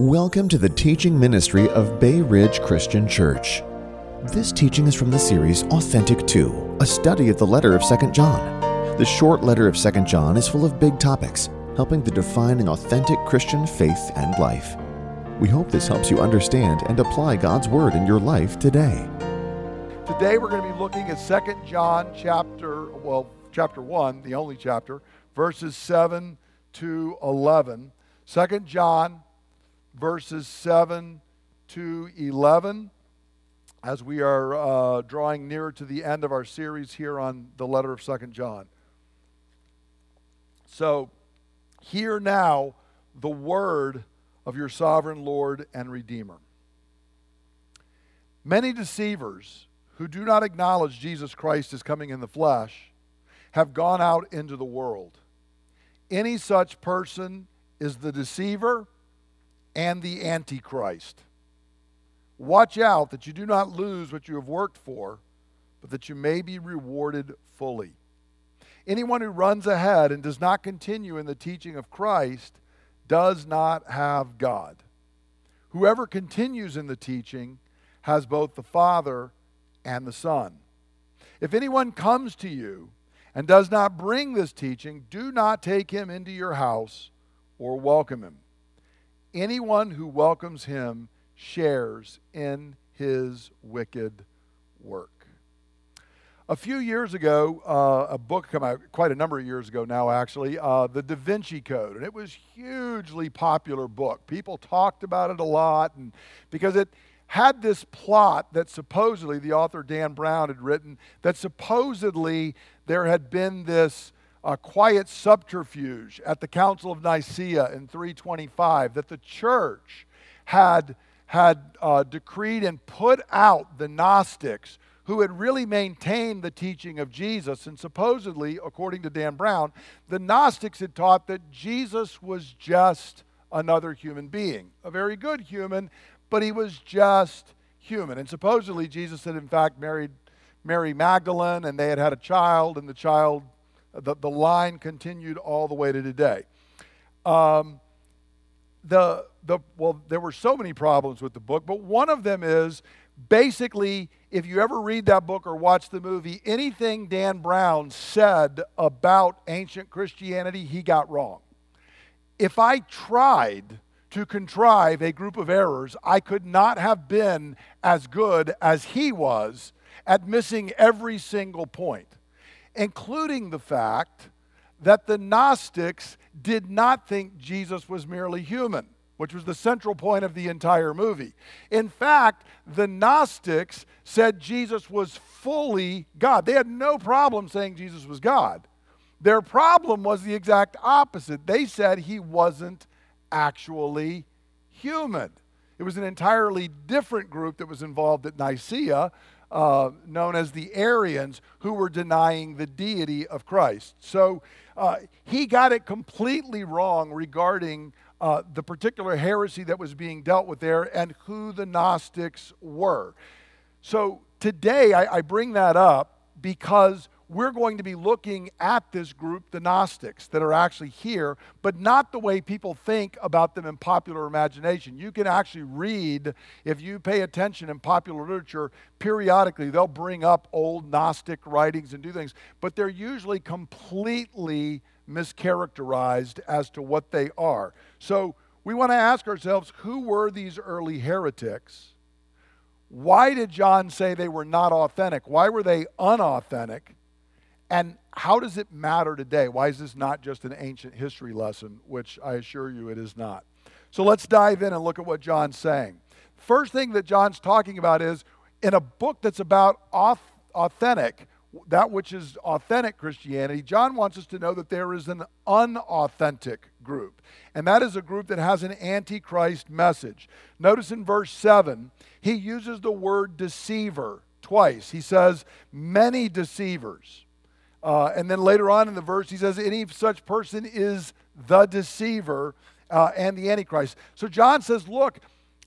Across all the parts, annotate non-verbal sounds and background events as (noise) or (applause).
Welcome to the teaching ministry of Bay Ridge Christian Church. This teaching is from the series Authentic 2, a study of the letter of 2 John. The short letter of 2 John is full of big topics, helping to define an authentic Christian faith and life. We hope this helps you understand and apply God's word in your life today. Today we're going to be looking at 2 John chapter well chapter 1, the only chapter, verses 7 to 11. 2 John verses 7 to 11 as we are uh, drawing nearer to the end of our series here on the letter of Second John. So, hear now the word of your sovereign Lord and Redeemer. Many deceivers who do not acknowledge Jesus Christ as coming in the flesh have gone out into the world. Any such person is the deceiver and the Antichrist. Watch out that you do not lose what you have worked for, but that you may be rewarded fully. Anyone who runs ahead and does not continue in the teaching of Christ does not have God. Whoever continues in the teaching has both the Father and the Son. If anyone comes to you and does not bring this teaching, do not take him into your house or welcome him anyone who welcomes him shares in his wicked work. A few years ago, uh, a book came out, quite a number of years ago now, actually, uh, The Da Vinci Code, and it was hugely popular book. People talked about it a lot, and because it had this plot that supposedly the author Dan Brown had written, that supposedly there had been this a quiet subterfuge at the Council of Nicaea in 325 that the church had, had uh, decreed and put out the Gnostics who had really maintained the teaching of Jesus. And supposedly, according to Dan Brown, the Gnostics had taught that Jesus was just another human being, a very good human, but he was just human. And supposedly, Jesus had in fact married Mary Magdalene, and they had had a child, and the child the, the line continued all the way to today. Um, the, the, well, there were so many problems with the book, but one of them is basically, if you ever read that book or watch the movie, anything Dan Brown said about ancient Christianity, he got wrong. If I tried to contrive a group of errors, I could not have been as good as he was at missing every single point including the fact that the Gnostics did not think Jesus was merely human, which was the central point of the entire movie. In fact, the Gnostics said Jesus was fully God. They had no problem saying Jesus was God. Their problem was the exact opposite. They said he wasn't actually human. It was an entirely different group that was involved at Nicaea uh, known as the Arians, who were denying the deity of Christ. So uh, he got it completely wrong regarding uh, the particular heresy that was being dealt with there and who the Gnostics were. So today I, I bring that up because we're going to be looking at this group, the Gnostics, that are actually here, but not the way people think about them in popular imagination. You can actually read, if you pay attention in popular literature, periodically they'll bring up old Gnostic writings and do things, but they're usually completely mischaracterized as to what they are. So we want to ask ourselves who were these early heretics? Why did John say they were not authentic? Why were they unauthentic? And how does it matter today? Why is this not just an ancient history lesson, which I assure you it is not? So let's dive in and look at what John's saying. First thing that John's talking about is in a book that's about authentic, that which is authentic Christianity, John wants us to know that there is an unauthentic group. And that is a group that has an antichrist message. Notice in verse 7, he uses the word deceiver twice. He says, many deceivers. Uh, and then later on in the verse, he says, Any such person is the deceiver uh, and the Antichrist. So John says, Look,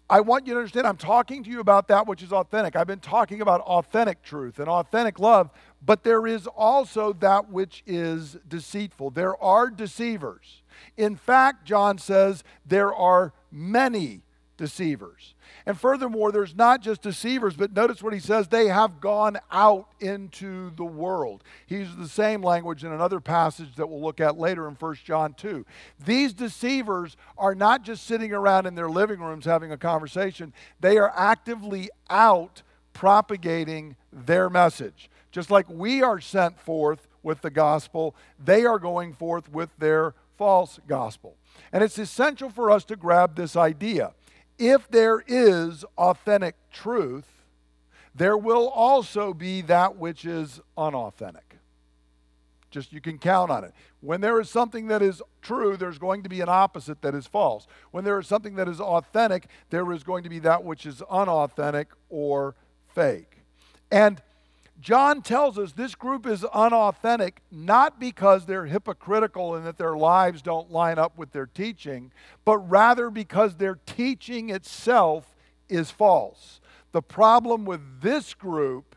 I want you to understand I'm talking to you about that which is authentic. I've been talking about authentic truth and authentic love, but there is also that which is deceitful. There are deceivers. In fact, John says there are many deceivers. And furthermore, there's not just deceivers, but notice what he says they have gone out into the world. He uses the same language in another passage that we'll look at later in 1 John 2. These deceivers are not just sitting around in their living rooms having a conversation, they are actively out propagating their message. Just like we are sent forth with the gospel, they are going forth with their false gospel. And it's essential for us to grab this idea if there is authentic truth, there will also be that which is unauthentic. Just you can count on it. When there is something that is true, there's going to be an opposite that is false. When there is something that is authentic, there is going to be that which is unauthentic or fake. And John tells us this group is unauthentic not because they're hypocritical and that their lives don't line up with their teaching, but rather because their teaching itself is false. The problem with this group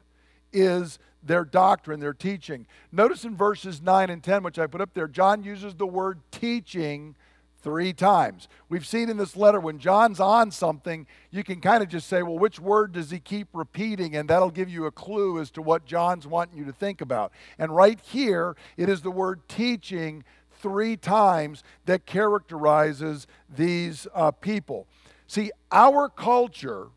is their doctrine, their teaching. Notice in verses 9 and 10, which I put up there, John uses the word teaching three times. We've seen in this letter when John's on something, you can kind of just say, well, which word does he keep repeating? And that'll give you a clue as to what John's wanting you to think about. And right here, it is the word teaching three times that characterizes these uh, people. See, our culture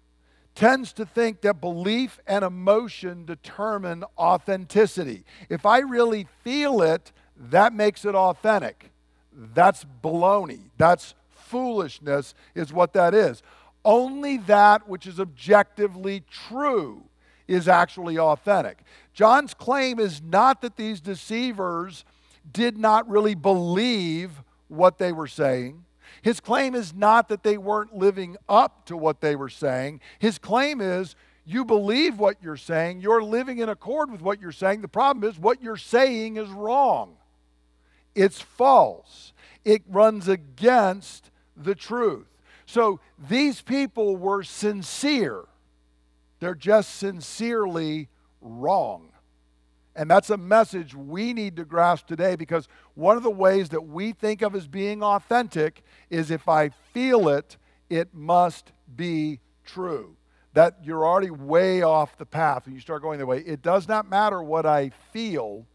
tends to think that belief and emotion determine authenticity. If I really feel it, that makes it authentic. That's baloney. That's foolishness, is what that is. Only that which is objectively true is actually authentic. John's claim is not that these deceivers did not really believe what they were saying. His claim is not that they weren't living up to what they were saying. His claim is you believe what you're saying, you're living in accord with what you're saying. The problem is what you're saying is wrong. It's false. It runs against the truth. So these people were sincere. They're just sincerely wrong. And that's a message we need to grasp today because one of the ways that we think of as being authentic is if I feel it, it must be true. That you're already way off the path when you start going that way. It does not matter what I feel,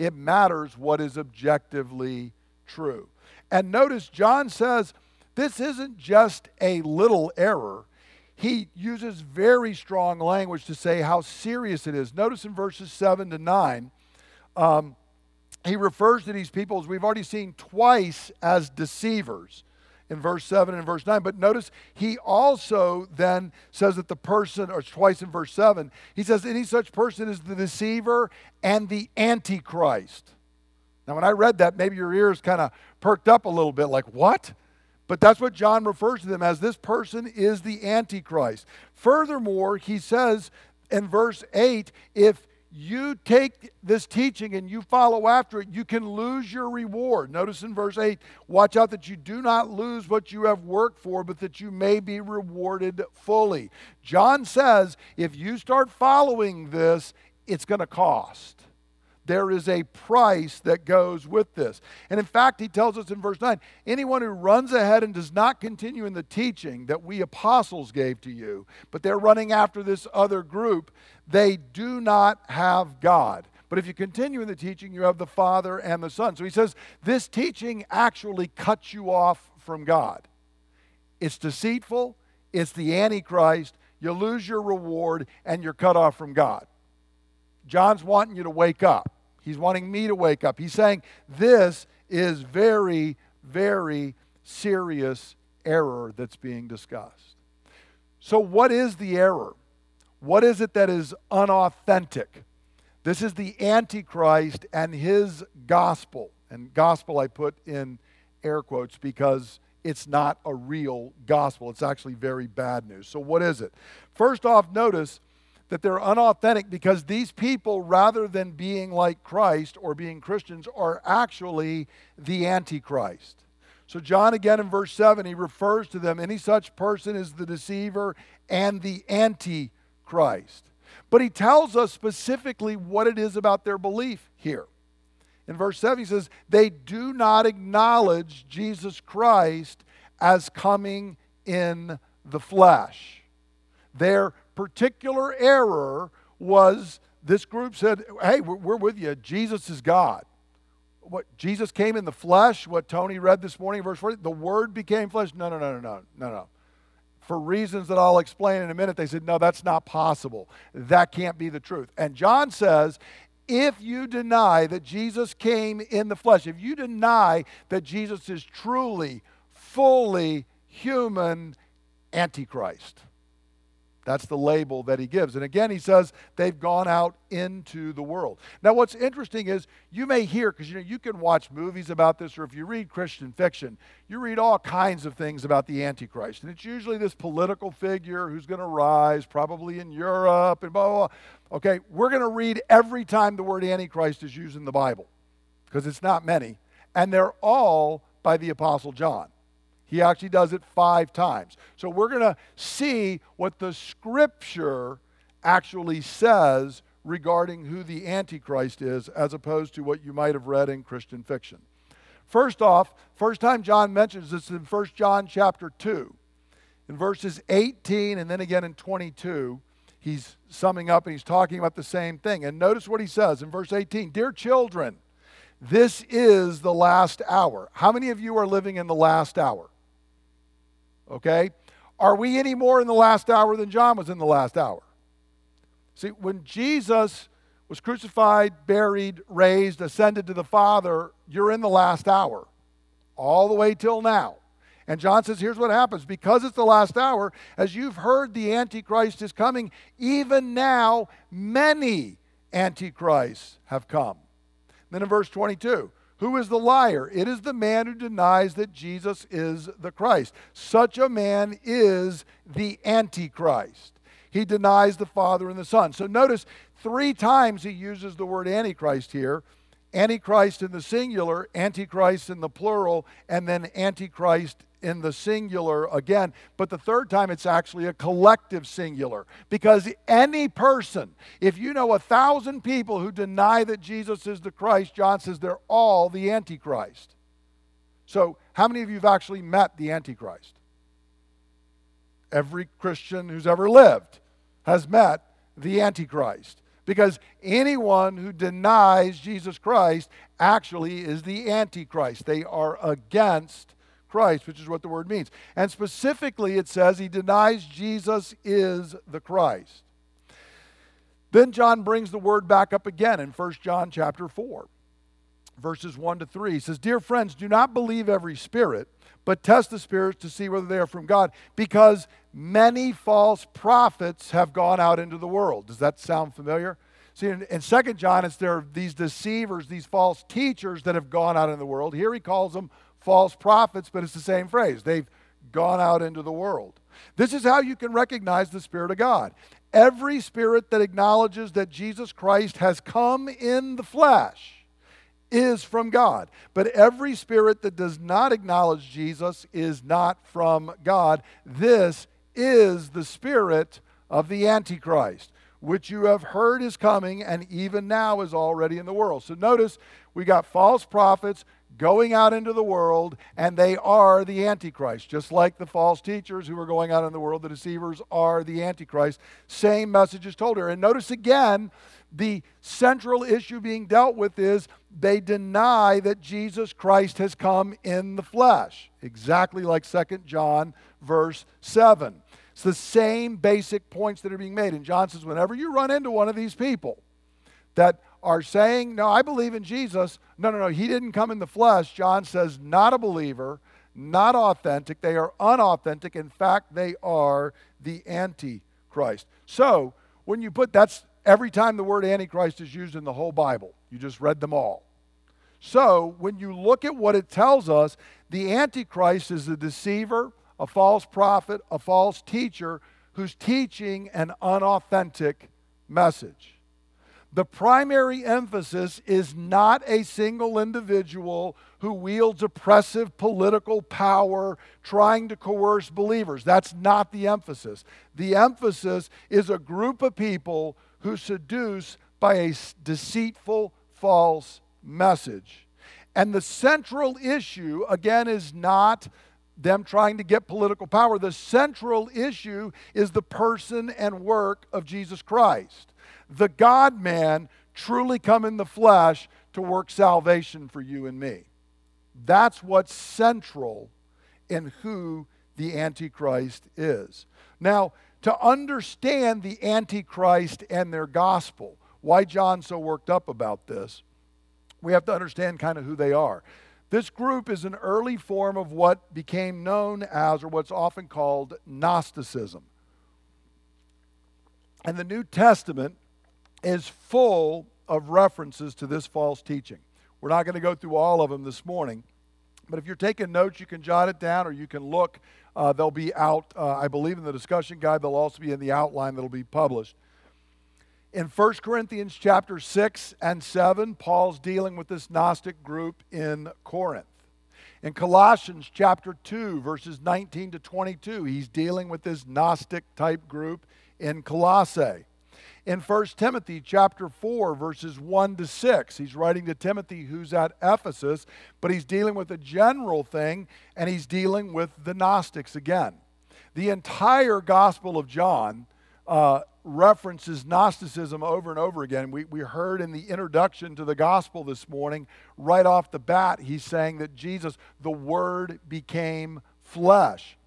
it matters what is objectively true. And notice John says this isn't just a little error. He uses very strong language to say how serious it is. Notice in verses 7 to 9, um, he refers to these people, as we've already seen twice, as deceivers in verse 7 and verse 9. But notice he also then says that the person, or twice in verse 7, he says, any such person is the deceiver and the antichrist. Now, when I read that, maybe your ears kind of perked up a little bit, like, what? But that's what John refers to them as. This person is the Antichrist. Furthermore, he says in verse 8, if you take this teaching and you follow after it, you can lose your reward. Notice in verse 8, watch out that you do not lose what you have worked for, but that you may be rewarded fully. John says if you start following this, it's going to cost. There is a price that goes with this. And in fact, he tells us in verse 9 anyone who runs ahead and does not continue in the teaching that we apostles gave to you, but they're running after this other group, they do not have God. But if you continue in the teaching, you have the Father and the Son. So he says this teaching actually cuts you off from God. It's deceitful, it's the Antichrist, you lose your reward, and you're cut off from God. John's wanting you to wake up. He's wanting me to wake up. He's saying this is very, very serious error that's being discussed. So, what is the error? What is it that is unauthentic? This is the Antichrist and his gospel. And gospel I put in air quotes because it's not a real gospel. It's actually very bad news. So, what is it? First off, notice that they're unauthentic because these people, rather than being like Christ or being Christians, are actually the Antichrist. So, John again in verse 7, he refers to them. Any such person is the deceiver and the antichrist. But he tells us specifically what it is about their belief here. In verse 7, he says, They do not acknowledge Jesus Christ as coming in the flesh. Their particular error was this group said, Hey, we're, with you. Jesus is God what Jesus came in the flesh, what Tony read this morning, verse 40, the word became flesh. No, no, no, no, no, no, no. For reasons that I'll explain in a minute, they said, no, that's not possible. That can't be the truth. And John says, if you deny that Jesus came in the flesh, if you deny that Jesus is truly, fully human, Antichrist. That's the label that he gives. And again, he says they've gone out into the world. Now, what's interesting is you may hear, because you know you can watch movies about this, or if you read Christian fiction, you read all kinds of things about the Antichrist. And it's usually this political figure who's going to rise, probably in Europe, and blah, blah, blah. Okay, we're going to read every time the word Antichrist is used in the Bible, because it's not many. And they're all by the Apostle John. He actually does it five times. So we're going to see what the scripture actually says regarding who the Antichrist is, as opposed to what you might have read in Christian fiction. First off, first time John mentions this in 1 John chapter 2. In verses 18 and then again in 22, he's summing up and he's talking about the same thing. And notice what he says in verse 18 Dear children, this is the last hour. How many of you are living in the last hour? Okay? Are we any more in the last hour than John was in the last hour? See, when Jesus was crucified, buried, raised, ascended to the Father, you're in the last hour, all the way till now. And John says, here's what happens. Because it's the last hour, as you've heard the Antichrist is coming, even now many Antichrists have come. Then in verse 22, who is the liar? It is the man who denies that Jesus is the Christ. Such a man is the Antichrist. He denies the Father and the Son. So notice three times he uses the word Antichrist here Antichrist in the singular, Antichrist in the plural, and then Antichrist in the singular again. But the third time it's actually a collective singular. Because any person, if you know a thousand people who deny that Jesus is the Christ, John says they're all the Antichrist. So, how many of you have actually met the Antichrist? Every Christian who's ever lived has met the Antichrist. Because anyone who denies Jesus Christ actually is the Antichrist. They are against Christ, which is what the word means. And specifically, it says he denies Jesus is the Christ. Then John brings the word back up again in 1 John chapter 4, verses 1 to 3. He says, Dear friends, do not believe every spirit, but test the spirits to see whether they are from God, because many false prophets have gone out into the world. Does that sound familiar? See, in, in 2 John, it's there these deceivers, these false teachers that have gone out in the world. Here he calls them false prophets, but it's the same phrase. They've gone out into the world. This is how you can recognize the Spirit of God. Every spirit that acknowledges that Jesus Christ has come in the flesh is from God. But every spirit that does not acknowledge Jesus is not from God. This is the spirit of the Antichrist, which you have heard is coming and even now is already in the world. So notice we got false prophets going out into the world, and they are the Antichrist. Just like the false teachers who are going out in the world, the deceivers are the Antichrist. Same message is told here. And notice again, the central issue being dealt with is they deny that Jesus Christ has come in the flesh, exactly like 2 John, verse 7. It's the same basic points that are being made. And John says, whenever you run into one of these people that are saying, No, I believe in Jesus, no, no, no, he didn't come in the flesh, John says, not a believer, not authentic. They are unauthentic. In fact, they are the Antichrist. So, when you put that's every time the word Antichrist is used in the whole Bible, you just read them all. So, when you look at what it tells us, the Antichrist is a deceiver, a false prophet, a false teacher who's teaching an unauthentic message. The primary emphasis is not a single individual who wields oppressive political power trying to coerce believers. That's not the emphasis. The emphasis is a group of people who seduce by a deceitful, false message. And the central issue, again, is not them trying to get political power. The central issue is the person and work of Jesus Christ. The God man truly come in the flesh to work salvation for you and me. That's what's central in who the Antichrist is. Now, to understand the Antichrist and their gospel, why John's so worked up about this, we have to understand kind of who they are. This group is an early form of what became known as, or what's often called, Gnosticism. And the New Testament is full of references to this false teaching. We're not going to go through all of them this morning, but if you're taking notes, you can jot it down or you can look. Uh, they'll be out, uh, I believe, in the discussion guide. They'll also be in the outline that'll be published. In 1 Corinthians chapter 6 and 7, Paul's dealing with this Gnostic group in Corinth. In Colossians chapter 2, verses 19 to 22, he's dealing with this Gnostic type group in Colossae. In 1 Timothy chapter 4, verses 1 to 6, he's writing to Timothy who's at Ephesus, but he's dealing with a general thing and he's dealing with the Gnostics again. The entire Gospel of John uh, references Gnosticism over and over again. We, we heard in the introduction to the gospel this morning, right off the bat, he's saying that Jesus, the Word, became flesh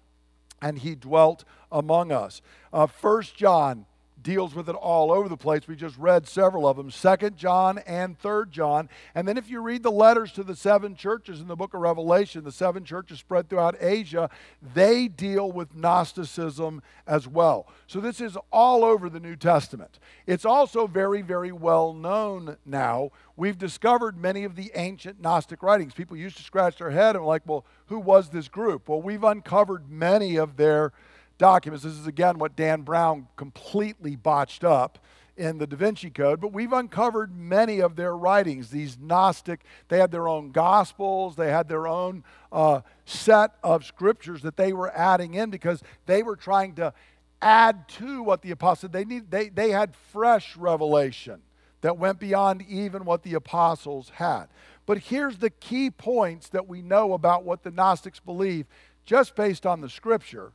and he dwelt among us. Uh, 1 John deals with it all over the place. We just read several of them, Second John and Third John. And then if you read the letters to the seven churches in the book of Revelation, the seven churches spread throughout Asia, they deal with Gnosticism as well. So this is all over the New Testament. It's also very, very well known now. We've discovered many of the ancient Gnostic writings. People used to scratch their head and were like, well, who was this group? Well, we've uncovered many of their documents. This is again what Dan Brown completely botched up in the Da Vinci Code, but we've uncovered many of their writings. These Gnostic, they had their own gospels, they had their own uh, set of scriptures that they were adding in because they were trying to add to what the apostles they need. They, they had fresh revelation that went beyond even what the apostles had. But here's the key points that we know about what the Gnostics believe just based on the scripture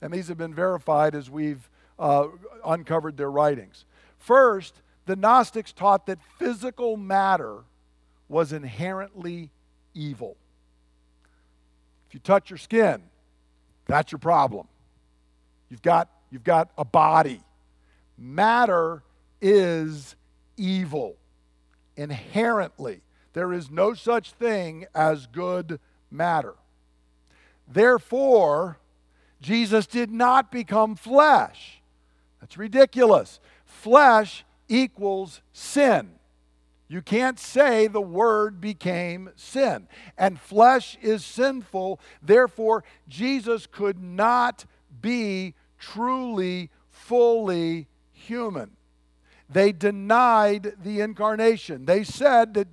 and these have been verified as we've uh, uncovered their writings. First, the Gnostics taught that physical matter was inherently evil. If you touch your skin, that's your problem. You've got, you've got a body. Matter is evil inherently. There is no such thing as good matter. Therefore, Jesus did not become flesh. That's ridiculous. Flesh equals sin. You can't say the word became sin. And flesh is sinful. Therefore, Jesus could not be truly, fully human. They denied the incarnation. They said that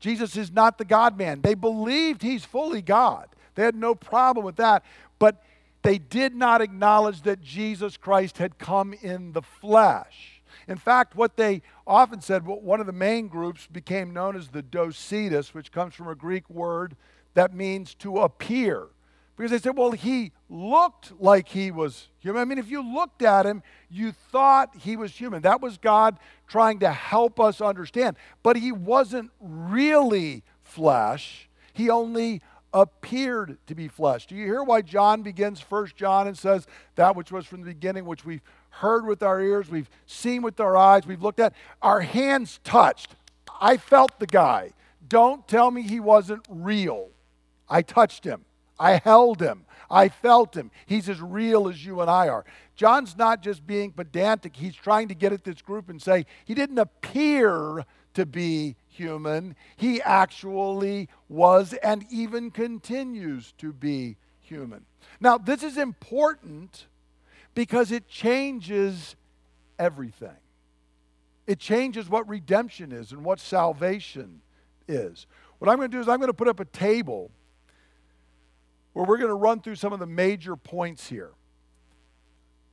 Jesus is not the God man. They believed he's fully God. They had no problem with that. But they did not acknowledge that Jesus Christ had come in the flesh. In fact, what they often said, one of the main groups became known as the Docetus, which comes from a Greek word that means to appear. Because they said, well, he looked like he was human. I mean, if you looked at him, you thought he was human. That was God trying to help us understand. But he wasn't really flesh, he only appeared to be flesh. Do you hear why John begins First John and says that which was from the beginning, which we've heard with our ears, we've seen with our eyes, we've looked at, our hands touched. I felt the guy. Don't tell me he wasn't real. I touched him. I held him. I felt him. He's as real as you and I are. John's not just being pedantic, he's trying to get at this group and say he didn't appear to be human. He actually was and even continues to be human. Now, this is important because it changes everything. It changes what redemption is and what salvation is. what I'm going to do is I'm going to put up a table where we're going to run through some of the major points here.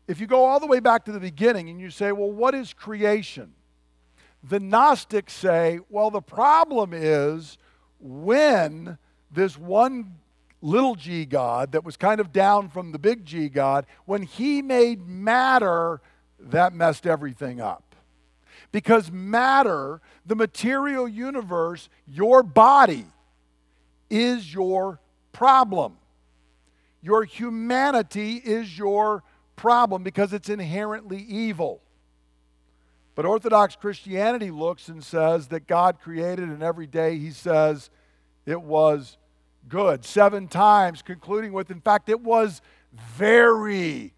If you go all the way back to the beginning and you say, well, what is creation? The Gnostics say, well, the problem is when this one little g God that was kind of down from the big G God, when he made matter, that messed everything up. Because matter, the material universe, your body, is your problem. Your humanity is your problem because it's inherently evil. But Orthodox Christianity looks and says that God created, and every day He says it was good. Seven times, concluding with, in fact, it was very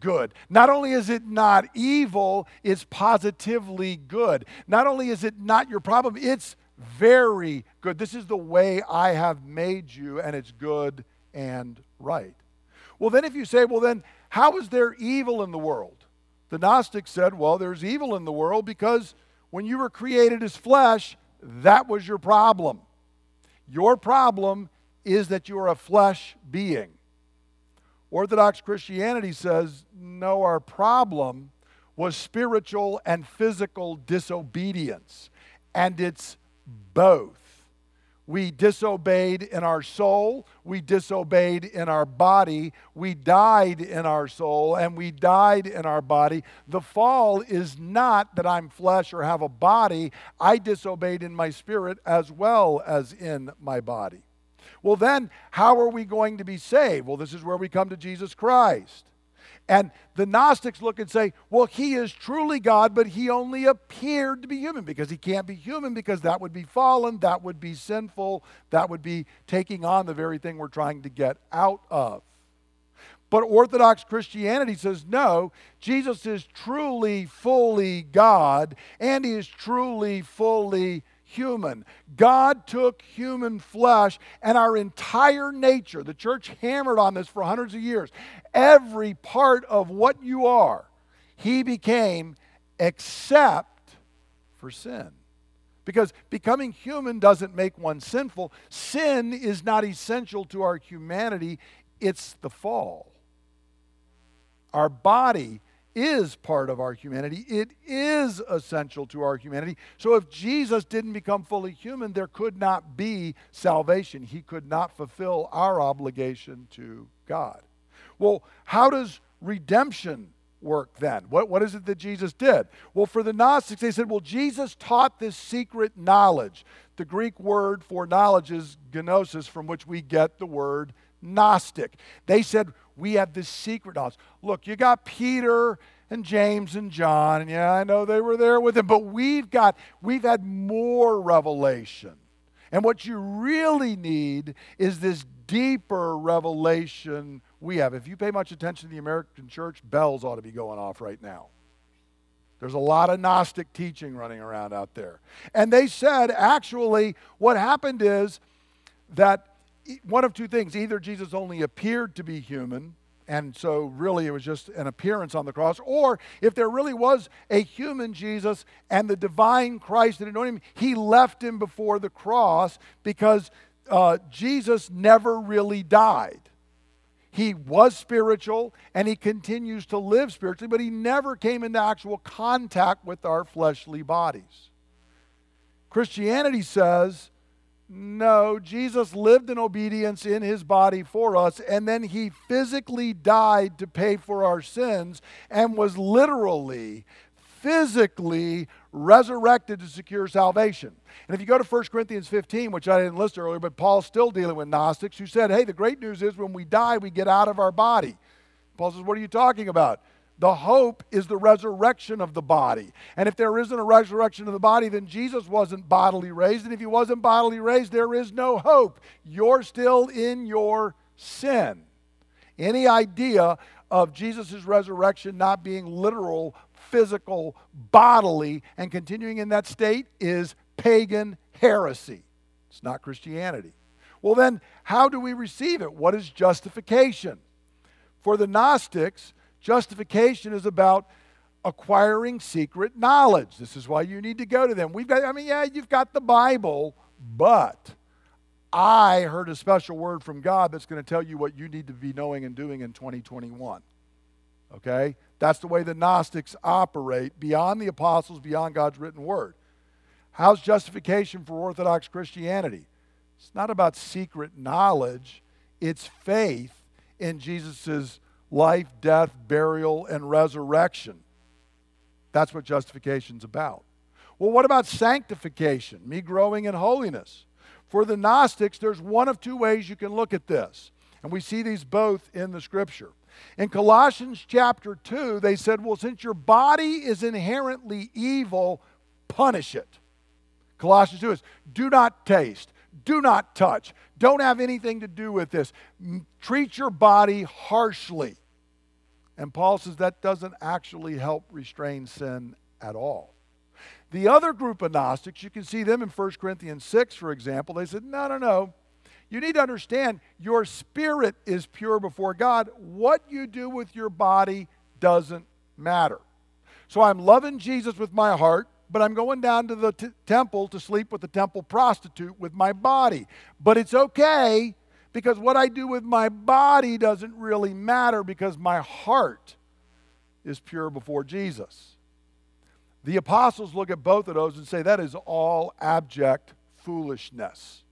good. Not only is it not evil, it's positively good. Not only is it not your problem, it's very good. This is the way I have made you, and it's good and right. Well, then, if you say, well, then, how is there evil in the world? The Gnostics said, well, there's evil in the world because when you were created as flesh, that was your problem. Your problem is that you are a flesh being. Orthodox Christianity says, no, our problem was spiritual and physical disobedience. And it's both. We disobeyed in our soul, we disobeyed in our body, we died in our soul, and we died in our body. The fall is not that I'm flesh or have a body, I disobeyed in my spirit as well as in my body. Well, then, how are we going to be saved? Well, this is where we come to Jesus Christ. And the Gnostics look and say, well, he is truly God, but he only appeared to be human because he can't be human because that would be fallen, that would be sinful, that would be taking on the very thing we're trying to get out of. But Orthodox Christianity says no, Jesus is truly, fully God, and he is truly, fully human. God took human flesh, and our entire nature, the church hammered on this for hundreds of years, every part of what you are, he became except for sin. Because becoming human doesn't make one sinful. Sin is not essential to our humanity, it's the fall. Our body is part of our humanity. It is essential to our humanity. So if Jesus didn't become fully human, there could not be salvation. He could not fulfill our obligation to God. Well, how does redemption work then? What, what is it that Jesus did? Well, for the Gnostics, they said, well, Jesus taught this secret knowledge. The Greek word for knowledge is gnosis, from which we get the word Gnostic. They said, we have this secret knowledge. Look, you got Peter and James and John, and yeah, I know they were there with him, but we've got, we've had more revelation. And what you really need is this deeper revelation we have. If you pay much attention to the American church, bells ought to be going off right now. There's a lot of Gnostic teaching running around out there. And they said, actually, what happened is that one of two things either Jesus only appeared to be human, and so really it was just an appearance on the cross, or if there really was a human Jesus and the divine Christ that anointed him, he left him before the cross because uh, Jesus never really died. He was spiritual and he continues to live spiritually, but he never came into actual contact with our fleshly bodies. Christianity says no, Jesus lived in obedience in his body for us, and then he physically died to pay for our sins and was literally, physically resurrected to secure salvation. And if you go to 1 Corinthians 15, which I didn't list earlier, but Paul's still dealing with Gnostics who said, hey, the great news is when we die, we get out of our body. Paul says, what are you talking about? The hope is the resurrection of the body. And if there isn't a resurrection of the body, then Jesus wasn't bodily raised. And if he wasn't bodily raised, there is no hope. You're still in your sin. Any idea of Jesus' resurrection not being literal, physical, bodily, and continuing in that state is pagan heresy. It's not Christianity. Well, then, how do we receive it? What is justification? For the Gnostics, Justification is about acquiring secret knowledge. This is why you need to go to them. We've got, I mean, yeah, you've got the Bible, but I heard a special word from God that's going to tell you what you need to be knowing and doing in 2021. Okay? That's the way the Gnostics operate beyond the apostles, beyond God's written word. How's justification for Orthodox Christianity? It's not about secret knowledge, it's faith in Jesus' life, death, burial, and resurrection. That's what justification's about. Well, what about sanctification, me growing in holiness? For the Gnostics, there's one of two ways you can look at this. And we see these both in the scripture. In Colossians chapter 2, they said, Well, since your body is inherently evil, punish it. Colossians 2 is, Do not taste, do not touch, don't have anything to do with this. Treat your body harshly. And Paul says that doesn't actually help restrain sin at all. The other group of Gnostics, you can see them in 1 Corinthians 6, for example. They said, no, no, no. You need to understand your spirit is pure before God. What you do with your body doesn't matter. So I'm loving Jesus with my heart, but I'm going down to the t- temple to sleep with the temple prostitute with my body. But it's okay because what I do with my body doesn't really matter because my heart is pure before Jesus. The apostles look at both of those and say that is all abject foolishness.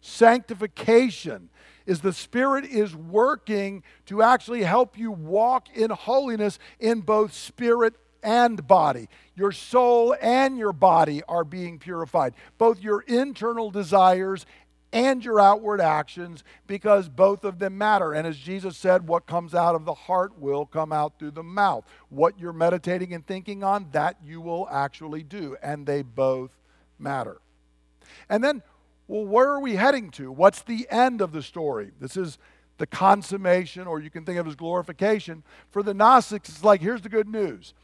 Sanctification is the Spirit is working to actually help you walk in holiness in both spirit and body. Your soul and your body are being purified. Both your internal desires and your outward actions because both of them matter. And as Jesus said, what comes out of the heart will come out through the mouth. What you're meditating and thinking on, that you will actually do. And they both matter. And then, well, where are we heading to? What's the end of the story? This is the consummation, or you can think of as glorification. For the Gnostics, it's like here's the good news.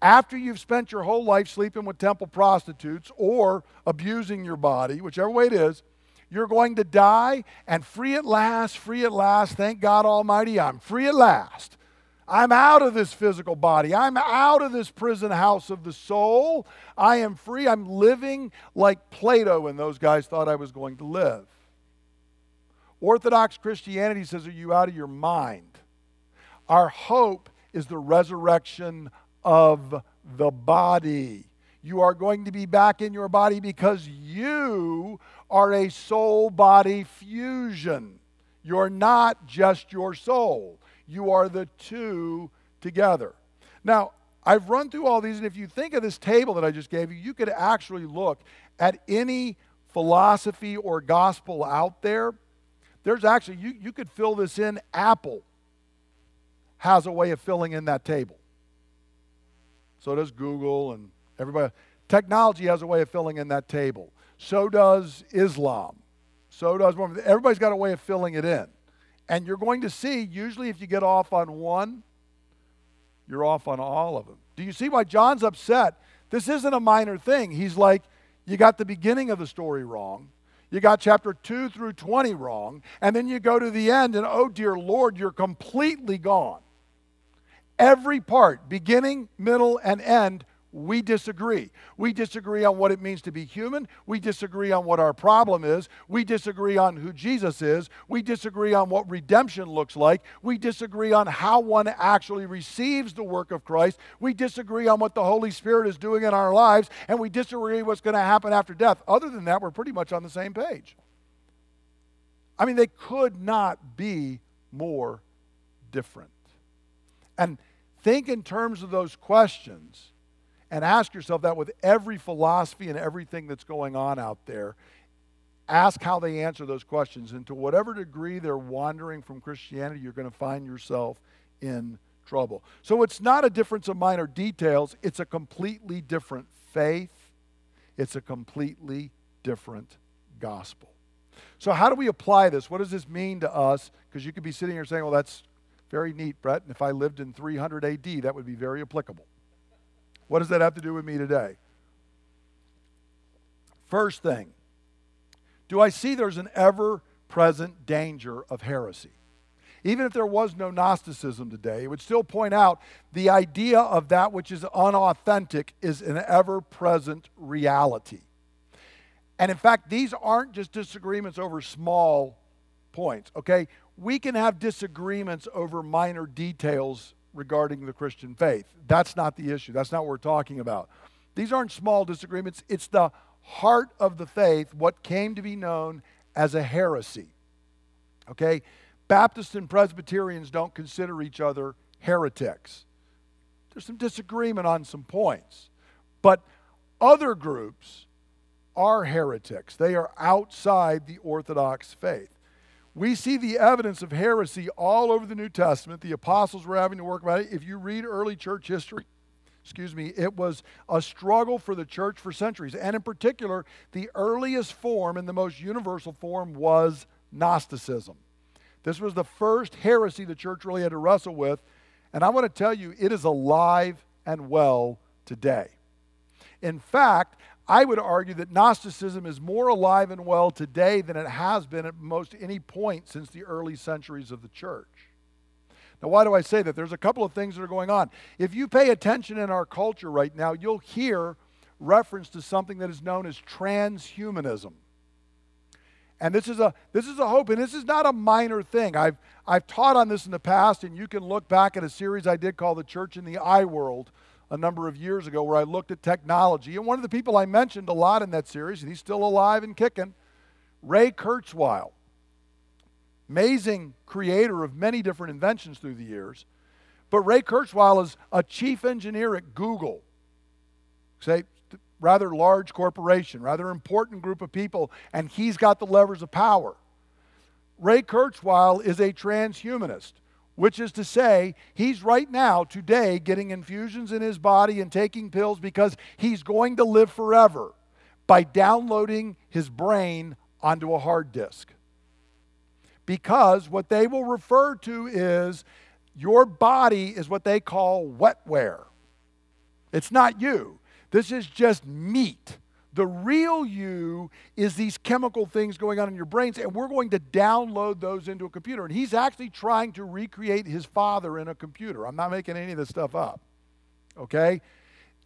After you've spent your whole life sleeping with temple prostitutes or abusing your body, whichever way it is, you're going to die, and free at last, free at last, thank God Almighty, I'm free at last. I'm out of this physical body. I'm out of this prison house of the soul. I am free. I'm living like Plato and those guys thought I was going to live. Orthodox Christianity says, Are you out of your mind? Our hope is the resurrection of the body. You are going to be back in your body because you are a soul body fusion. You're not just your soul, you are the two together. Now, I've run through all these, and if you think of this table that I just gave you, you could actually look at any philosophy or gospel out there. There's actually, you, you could fill this in. Apple has a way of filling in that table. So does Google and everybody. Technology has a way of filling in that table. So does Islam. So does everybody's got a way of filling it in. And you're going to see, usually, if you get off on one, you're off on all of them. Do you see why John's upset? This isn't a minor thing. He's like, you got the beginning of the story wrong. You got chapter 2 through 20 wrong. And then you go to the end, and oh, dear Lord, you're completely gone. Every part, beginning, middle, and end, we disagree. We disagree on what it means to be human. We disagree on what our problem is. We disagree on who Jesus is. We disagree on what redemption looks like. We disagree on how one actually receives the work of Christ. We disagree on what the Holy Spirit is doing in our lives. And we disagree what's going to happen after death. Other than that, we're pretty much on the same page. I mean, they could not be more different. And think in terms of those questions and ask yourself that with every philosophy and everything that's going on out there. Ask how they answer those questions. And to whatever degree they're wandering from Christianity, you're going to find yourself in trouble. So it's not a difference of minor details, it's a completely different faith, it's a completely different gospel. So, how do we apply this? What does this mean to us? Because you could be sitting here saying, well, that's very neat, Brett. And if I lived in 300 AD, that would be very applicable. What does that have to do with me today? First thing, do I see there's an ever present danger of heresy? Even if there was no Gnosticism today, it would still point out the idea of that which is unauthentic is an ever present reality. And in fact, these aren't just disagreements over small points, okay? We can have disagreements over minor details regarding the Christian faith. That's not the issue. That's not what we're talking about. These aren't small disagreements, it's the heart of the faith, what came to be known as a heresy. Okay? Baptists and Presbyterians don't consider each other heretics. There's some disagreement on some points. But other groups are heretics, they are outside the Orthodox faith. We see the evidence of heresy all over the New Testament. The apostles were having to work about it. If you read early church history, excuse me, it was a struggle for the church for centuries. And in particular, the earliest form and the most universal form was Gnosticism. This was the first heresy the church really had to wrestle with. And I want to tell you, it is alive and well today. In fact, I would argue that Gnosticism is more alive and well today than it has been at most any point since the early centuries of the church. Now, why do I say that? There's a couple of things that are going on. If you pay attention in our culture right now, you'll hear reference to something that is known as transhumanism. And this is a this is a hope, and this is not a minor thing. I've I've taught on this in the past, and you can look back at a series I did called The Church in the I World a number of years ago where I looked at technology. And one of the people I mentioned a lot in that series, and he's still alive and kicking, Ray Kurzweil. Amazing creator of many different inventions through the years. But Ray Kurzweil is a chief engineer at Google. Say, rather large corporation, rather important group of people, and he's got the levers of power. Ray Kurzweil is a transhumanist, which is to say, he's right now, today, getting infusions in his body and taking pills because he's going to live forever by downloading his brain onto a hard disk. Because what they will refer to is your body is what they call wetware. It's not you. This is just meat. The real you is these chemical things going on in your brains, and we're going to download those into a computer. And he's actually trying to recreate his father in a computer. I'm not making any of this stuff up. Okay?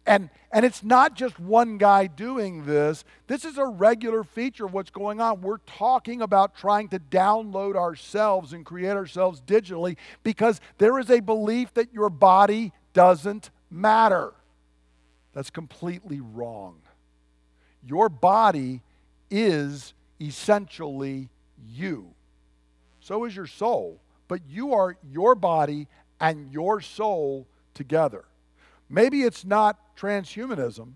And, and it's not just one guy doing this. This is a regular feature of what's going on. We're talking about trying to download ourselves and create ourselves digitally because there is a belief that your body doesn't matter. That's completely wrong. Your body is essentially you. So is your soul, but you are your body and your soul together. Maybe it's not transhumanism.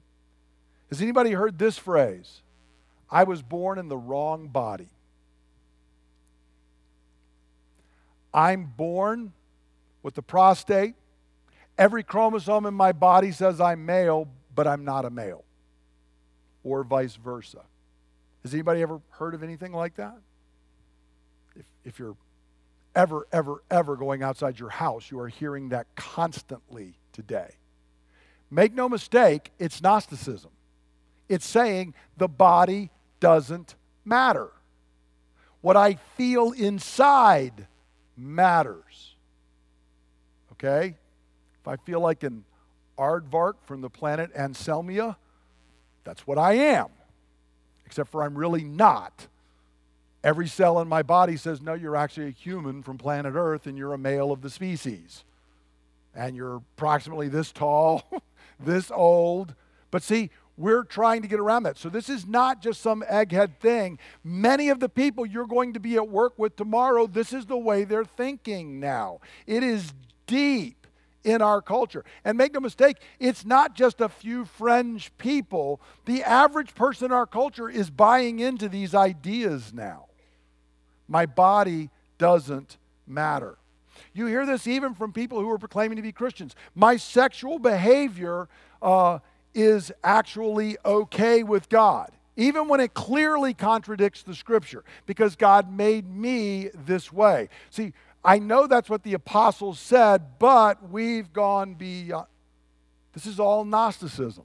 Has anybody heard this phrase? I was born in the wrong body. I'm born with the prostate, Every chromosome in my body says I'm male, but I'm not a male, or vice versa. Has anybody ever heard of anything like that? If, if you're ever, ever, ever going outside your house, you are hearing that constantly today. Make no mistake, it's Gnosticism. It's saying the body doesn't matter. What I feel inside matters. Okay? If I feel like an aardvark from the planet Anselmia, that's what I am. Except for I'm really not. Every cell in my body says, no, you're actually a human from planet Earth and you're a male of the species. And you're approximately this tall, (laughs) this old. But see, we're trying to get around that. So this is not just some egghead thing. Many of the people you're going to be at work with tomorrow, this is the way they're thinking now. It is deep in our culture. And make no mistake, it's not just a few fringe people. The average person in our culture is buying into these ideas now. My body doesn't matter. You hear this even from people who are proclaiming to be Christians. My sexual behavior uh, is actually okay with God, even when it clearly contradicts the scripture, because God made me this way. See, I know that's what the apostles said, but we've gone beyond. This is all Gnosticism,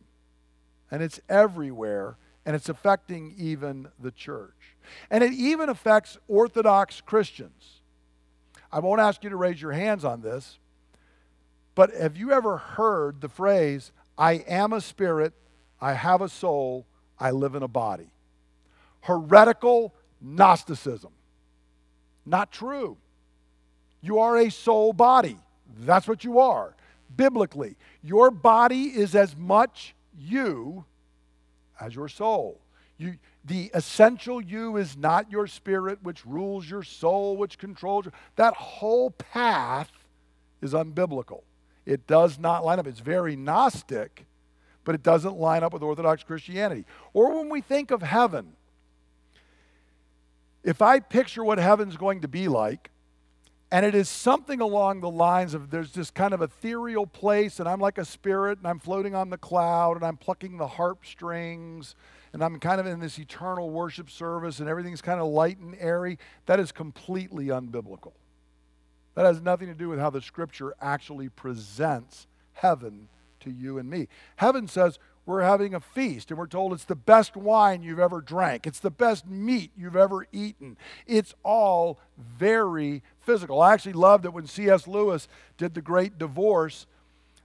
and it's everywhere, and it's affecting even the church. And it even affects Orthodox Christians. I won't ask you to raise your hands on this, but have you ever heard the phrase, I am a spirit, I have a soul, I live in a body? heretical Gnosticism. Not true. You are a soul body. That's what you are. Biblically, your body is as much you as your soul. You, the essential you is not your spirit, which rules your soul, which controls you. That whole path is unbiblical. It does not line up. It's very Gnostic, but it doesn't line up with Orthodox Christianity. Or when we think of heaven, if I picture what heaven's going to be like, and it is something along the lines of there's this kind of ethereal place, and I'm like a spirit, and I'm floating on the cloud, and I'm plucking the harp strings, and I'm kind of in this eternal worship service, and everything's kind of light and airy. That is completely unbiblical. That has nothing to do with how the scripture actually presents heaven to you and me. Heaven says, we're having a feast and we're told it's the best wine you've ever drank. It's the best meat you've ever eaten. It's all very physical. I actually loved it when C.S. Lewis did The Great Divorce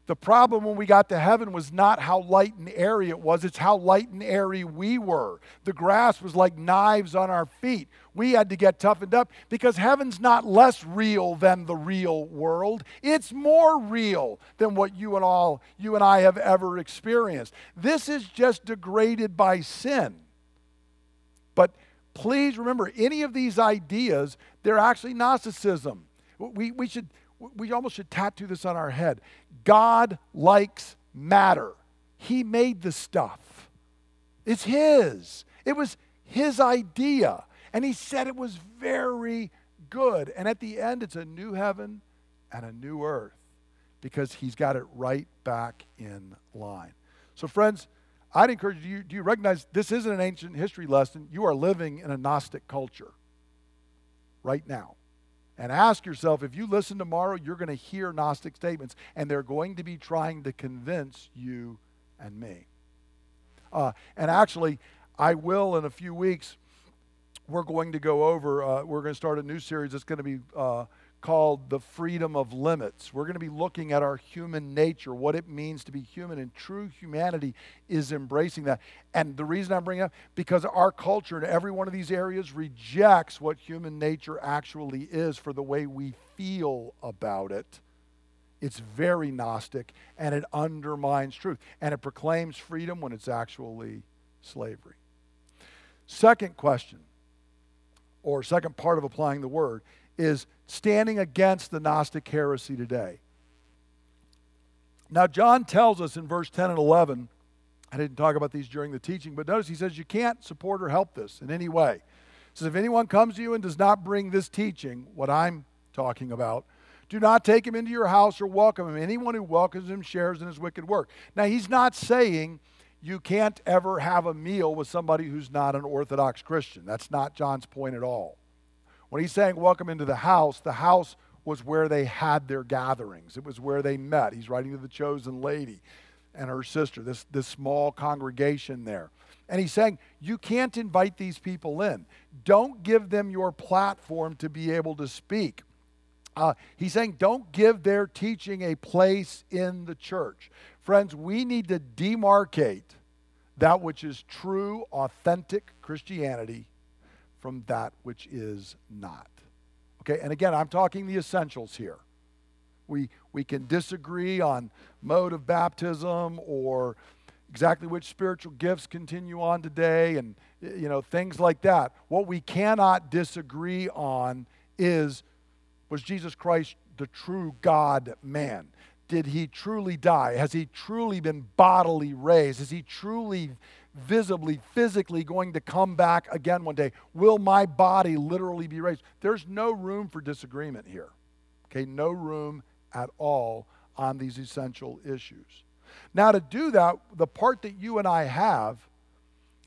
the problem when we got to heaven was not how light and airy it was, it's how light and airy we were. The grass was like knives on our feet. We had to get toughened up because heaven's not less real than the real world. It's more real than what you and all you and I have ever experienced. This is just degraded by sin. But please remember any of these ideas, they're actually Gnosticism. We, we should we almost should tattoo this on our head. God likes matter. He made the stuff. It's His. It was His idea. And He said it was very good. And at the end, it's a new heaven and a new earth because He's got it right back in line. So, friends, I'd encourage you do you recognize this isn't an ancient history lesson? You are living in a Gnostic culture right now. And ask yourself if you listen tomorrow, you're going to hear Gnostic statements, and they're going to be trying to convince you and me. Uh, and actually, I will in a few weeks. We're going to go over, uh, we're going to start a new series that's going to be uh, called The Freedom of Limits. We're going to be looking at our human nature, what it means to be human, and true humanity is embracing that. And the reason I'm bringing up, because our culture in every one of these areas rejects what human nature actually is for the way we feel about it. It's very Gnostic and it undermines truth. And it proclaims freedom when it's actually slavery. Second question, or second part of applying the word, is standing against the Gnostic heresy today. Now, John tells us in verse 10 and 11, I didn't talk about these during the teaching, but notice he says you can't support or help this in any way. He says, if anyone comes to you and does not bring this teaching, what I'm talking about, do not take him into your house or welcome him. Anyone who welcomes him shares in his wicked work. Now, he's not saying you can't ever have a meal with somebody who's not an Orthodox Christian. That's not John's point at all. When he's saying welcome into the house, the house was where they had their gatherings. It was where they met. He's writing to the chosen lady and her sister, this, this small congregation there. And he's saying, you can't invite these people in. Don't give them your platform to be able to speak. Uh, he's saying, don't give their teaching a place in the church. Friends, we need to demarcate that which is true, authentic Christianity from that which is not. Okay, and again, I'm talking the essentials here. We, we can disagree on mode of baptism or exactly which spiritual gifts continue on today and you know things like that. What we cannot disagree on is was Jesus Christ the true God man? Did he truly die? Has he truly been bodily raised? Has he truly visibly, physically going to come back again one day? Will my body literally be raised? There's no room for disagreement here. Okay, no room at all on these essential issues. Now, to do that, the part that you and I have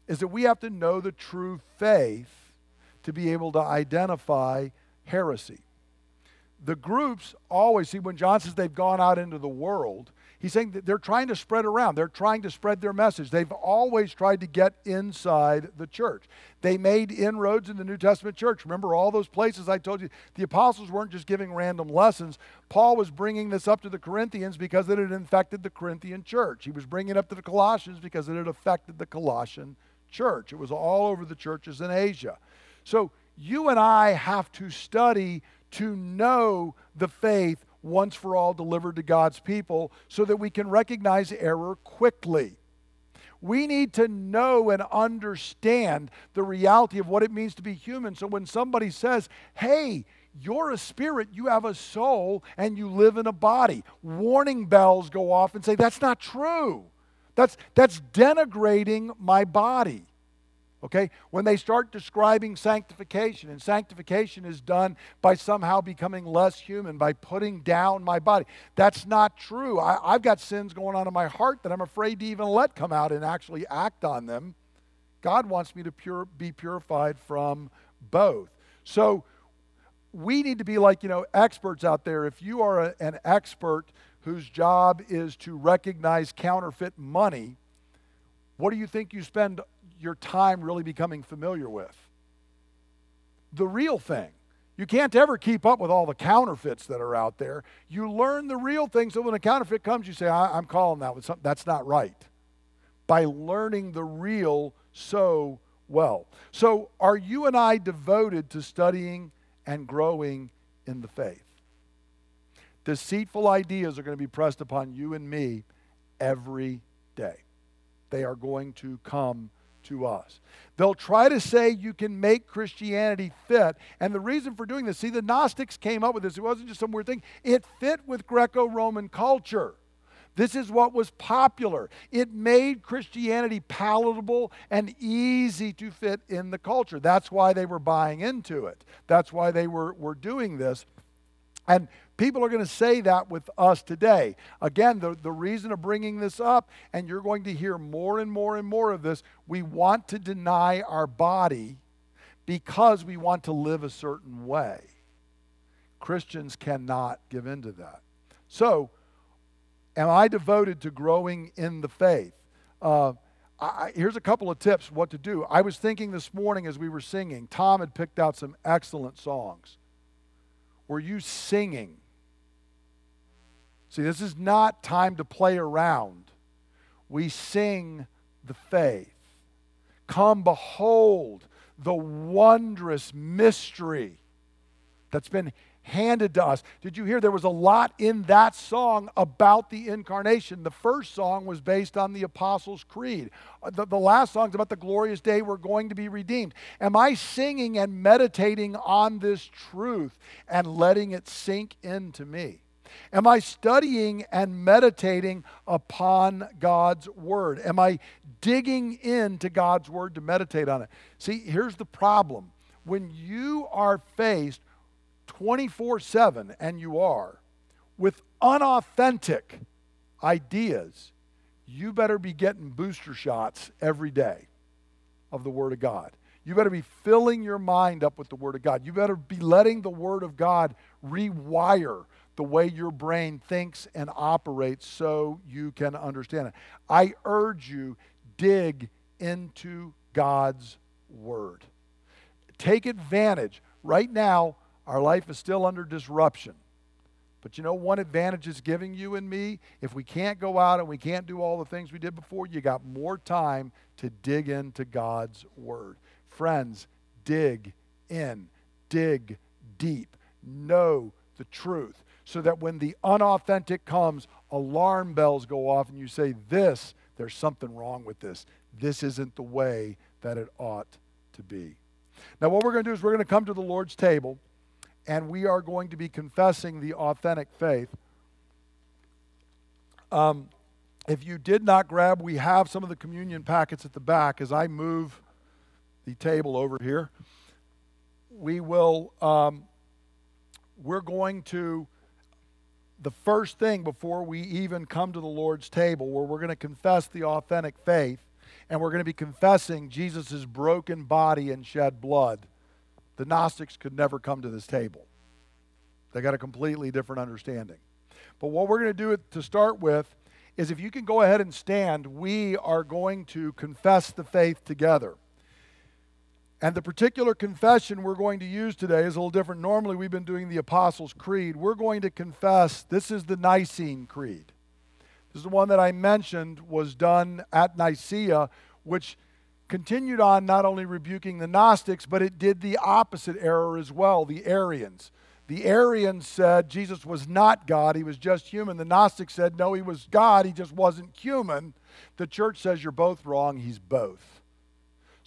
is that we have to know the true faith to be able to identify heresy. The groups always see when John says they've gone out into the world, He's saying that they're trying to spread around. They're trying to spread their message. They've always tried to get inside the church. They made inroads in the New Testament church. Remember all those places I told you? The apostles weren't just giving random lessons. Paul was bringing this up to the Corinthians because it had infected the Corinthian church. He was bringing it up to the Colossians because it had affected the Colossian church. It was all over the churches in Asia. So you and I have to study to know the faith once for all delivered to God's people so that we can recognize error quickly. We need to know and understand the reality of what it means to be human. So when somebody says, hey, you're a spirit, you have a soul, and you live in a body, warning bells go off and say, that's not true. That's, that's denigrating my body. Okay? When they start describing sanctification, and sanctification is done by somehow becoming less human, by putting down my body. That's not true. I, have got sins going on in my heart that I'm afraid to even let come out and actually act on them. God wants me to pure, be purified from both. So we need to be like, you know, experts out there. If you are a, an expert whose job is to recognize counterfeit money, what do you think you spend your time really becoming familiar with? The real thing. You can't ever keep up with all the counterfeits that are out there. You learn the real thing so when a counterfeit comes, you say, I- am calling that something. That's not right. By learning the real so well. So, are you and I devoted to studying and growing in the faith? Deceitful ideas are going to be pressed upon you and me every day. They are going to come to us. They'll try to say you can make Christianity fit. And the reason for doing this, see, the Gnostics came up with this. It wasn't just some weird thing, it fit with Greco Roman culture. This is what was popular. It made Christianity palatable and easy to fit in the culture. That's why they were buying into it. That's why they were, were doing this. And people are going to say that with us today. Again, the, the reason of bringing this up, and you're going to hear more and more and more of this, we want to deny our body because we want to live a certain way. Christians cannot give in to that. So, am I devoted to growing in the faith? Uh, I, here's a couple of tips what to do. I was thinking this morning as we were singing, Tom had picked out some excellent songs. Were you singing? See, this is not time to play around. We sing the faith. Come, behold the wondrous mystery that's been handed to us. Did you hear there was a lot in that song about the incarnation? The first song was based on the Apostles' Creed. Uh, the, the last song is about the glorious day we're going to be redeemed. Am I singing and meditating on this truth and letting it sink into me? Am I studying and meditating upon God's Word? Am I digging into God's Word to meditate on it? See, here's the problem. When you are faced 24 7, and you are, with unauthentic ideas, you better be getting booster shots every day of the Word of God. You better be filling your mind up with the Word of God. You better be letting the Word of God rewire the way your brain thinks and operates so you can understand it. I urge you, dig into God's Word. Take advantage. Right now, our life is still under disruption. But you know, one advantage is giving you and me. If we can't go out and we can't do all the things we did before, you got more time to dig into God's Word. Friends, dig in, dig deep, know the truth, so that when the unauthentic comes, alarm bells go off and you say, This, there's something wrong with this. This isn't the way that it ought to be. Now, what we're going to do is we're going to come to the Lord's table and we are going to be confessing the authentic faith. Um, if you did not grab, we have some of the communion packets at the back as I move the table over here. We will, um, we're going to, the first thing before we even come to the Lord's table, where we're going to confess the authentic faith, and we're going to be confessing Jesus' broken body and shed blood the Gnostics could never come to this table. They got a completely different understanding. But what we're going to do to start with is if you can go ahead and stand, we are going to confess the faith together. And the particular confession we're going to use today is a little different. Normally, we've been doing the Apostles' Creed. We're going to confess this is the Nicene Creed. This is the one that I mentioned was done at Nicaea, which continued on not only rebuking the Gnostics, but it did the opposite error as well the Arians. The Arians said Jesus was not God, he was just human. The Gnostics said, no, he was God, he just wasn't human. The church says you're both wrong, he's both.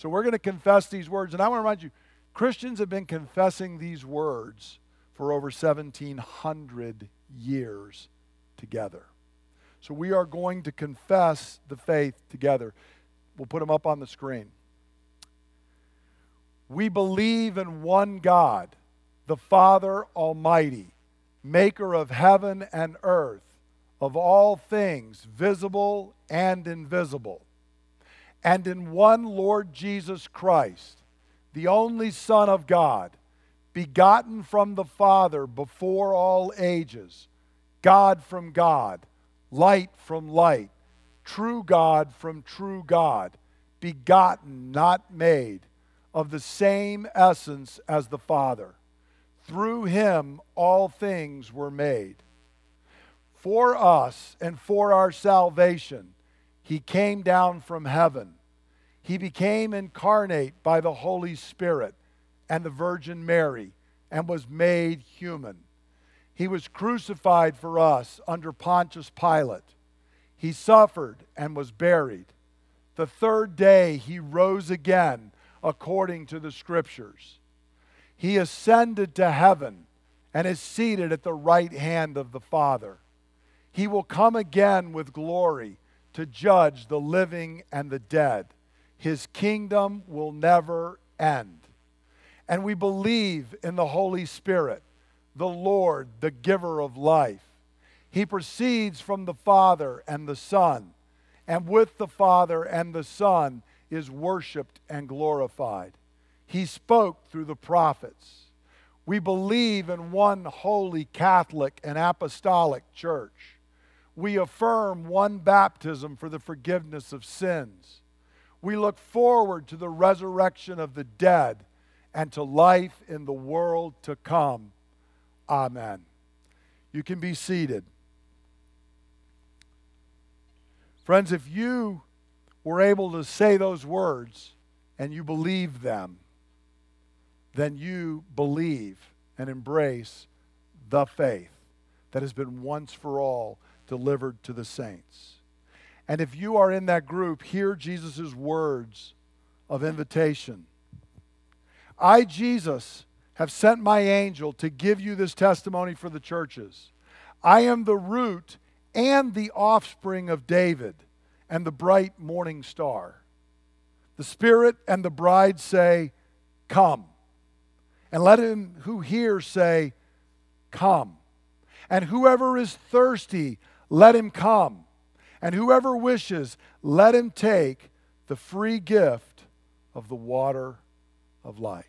So we're going to confess these words. And I want to remind you Christians have been confessing these words for over 1,700 years together. So we are going to confess the faith together. We'll put them up on the screen. We believe in one God, the Father Almighty, maker of heaven and earth, of all things, visible and invisible, and in one Lord Jesus Christ, the only Son of God, begotten from the Father before all ages, God from God, light from light true God from true God, begotten, not made, of the same essence as the Father. Through him all things were made. For us and for our salvation, he came down from heaven. He became incarnate by the Holy Spirit and the Virgin Mary and was made human. He was crucified for us under Pontius Pilate he suffered and was buried. The third day he rose again according to the scriptures. He ascended to heaven and is seated at the right hand of the Father. He will come again with glory to judge the living and the dead. His kingdom will never end. And we believe in the Holy Spirit, the Lord, the giver of life he proceeds from the Father and the Son, and with the Father and the Son is worshiped and glorified. He spoke through the prophets. We believe in one holy Catholic and apostolic church. We affirm one baptism for the forgiveness of sins. We look forward to the resurrection of the dead and to life in the world to come. Amen. You can be seated. Friends, if you were able to say those words and you believe them, then you believe and embrace the faith that has been once for all delivered to the saints. And if you are in that group, hear Jesus' words of invitation. I, Jesus, have sent my angel to give you this testimony for the churches. I am the root and the offspring of David and the bright morning star. The Spirit and the bride say, Come. And let him who hears say, Come. And whoever is thirsty, let him come. And whoever wishes, let him take the free gift of the water of life.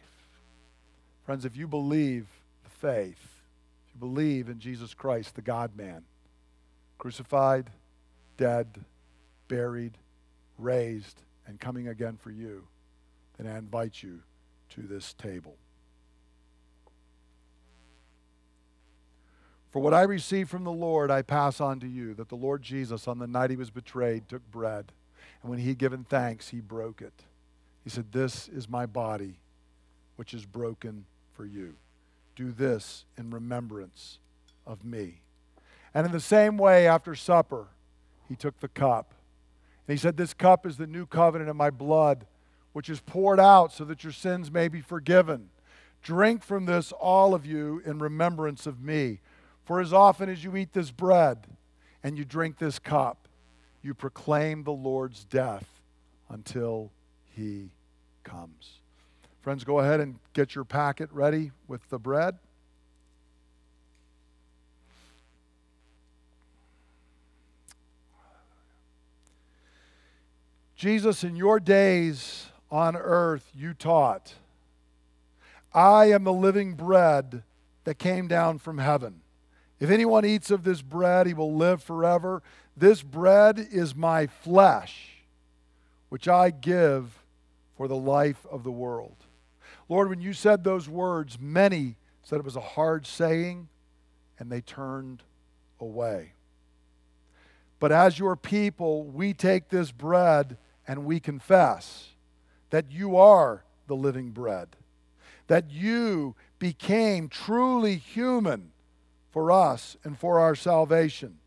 Friends, if you believe the faith, if you believe in Jesus Christ, the God man, crucified, dead, buried, raised, and coming again for you, then I invite you to this table. For what I received from the Lord, I pass on to you that the Lord Jesus, on the night he was betrayed, took bread, and when he had given thanks, he broke it. He said, This is my body, which is broken for you. Do this in remembrance of me. And in the same way, after supper, he took the cup. And he said, This cup is the new covenant in my blood, which is poured out so that your sins may be forgiven. Drink from this, all of you, in remembrance of me. For as often as you eat this bread and you drink this cup, you proclaim the Lord's death until he comes. Friends, go ahead and get your packet ready with the bread. Jesus, in your days on earth, you taught, I am the living bread that came down from heaven. If anyone eats of this bread, he will live forever. This bread is my flesh, which I give for the life of the world. Lord, when you said those words, many said it was a hard saying, and they turned away. But as your people, we take this bread and we confess that you are the living bread, that you became truly human for us and for our salvation,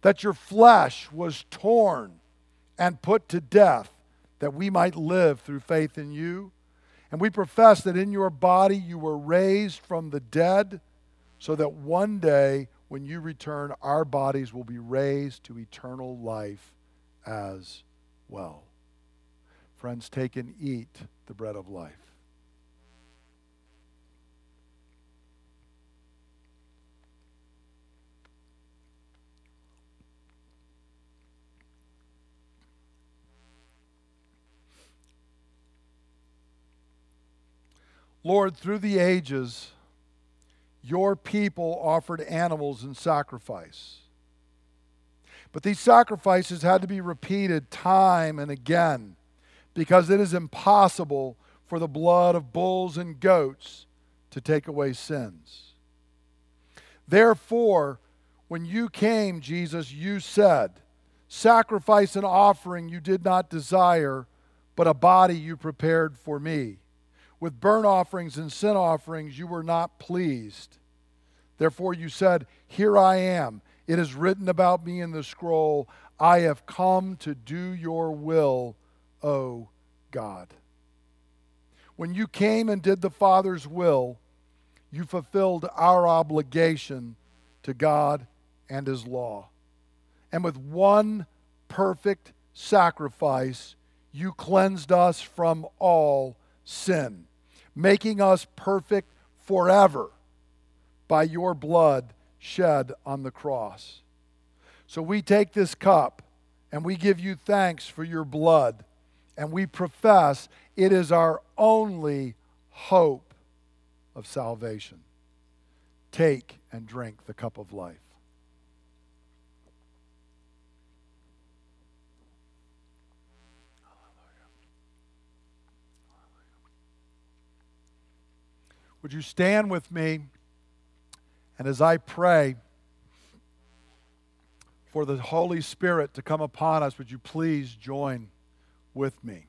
that your flesh was torn and put to death that we might live through faith in you. And we profess that in your body you were raised from the dead, so that one day when you return, our bodies will be raised to eternal life as well. Friends, take and eat the bread of life. Lord, through the ages, your people offered animals in sacrifice. But these sacrifices had to be repeated time and again because it is impossible for the blood of bulls and goats to take away sins. Therefore, when you came, Jesus, you said, Sacrifice and offering you did not desire, but a body you prepared for me. With burnt offerings and sin offerings you were not pleased. Therefore you said, Here I am. It is written about me in the scroll, I have come to do your will, O God. When you came and did the Father's will, you fulfilled our obligation to God and His law. And with one perfect sacrifice, you cleansed us from all sin making us perfect forever by your blood shed on the cross. So we take this cup and we give you thanks for your blood, and we profess it is our only hope of salvation. Take and drink the cup of life. Would you stand with me? And as I pray for the Holy Spirit to come upon us, would you please join with me?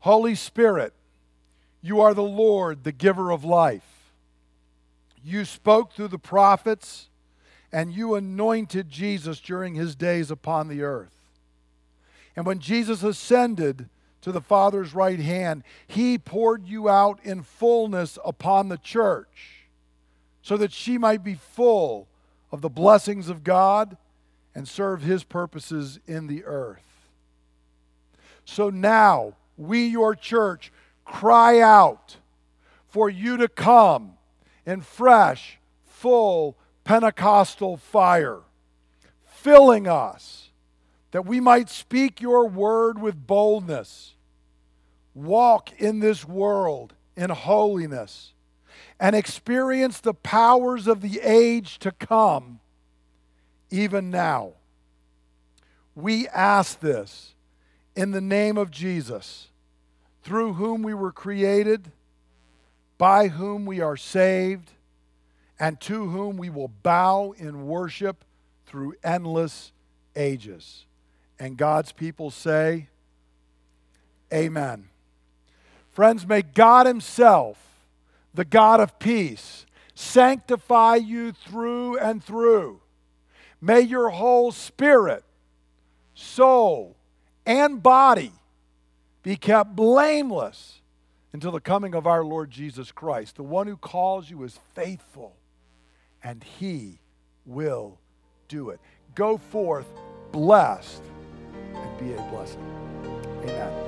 Holy Spirit, you are the Lord, the giver of life. You spoke through the prophets, and you anointed Jesus during his days upon the earth. And when Jesus ascended, to the Father's right hand, He poured you out in fullness upon the church so that she might be full of the blessings of God and serve His purposes in the earth. So now, we, your church, cry out for you to come in fresh, full Pentecostal fire, filling us that we might speak your word with boldness, walk in this world in holiness, and experience the powers of the age to come, even now. We ask this in the name of Jesus, through whom we were created, by whom we are saved, and to whom we will bow in worship through endless ages. And God's people say, Amen. Friends, may God Himself, the God of peace, sanctify you through and through. May your whole spirit, soul, and body be kept blameless until the coming of our Lord Jesus Christ. The one who calls you is faithful, and He will do it. Go forth blessed and be a blessing. Amen.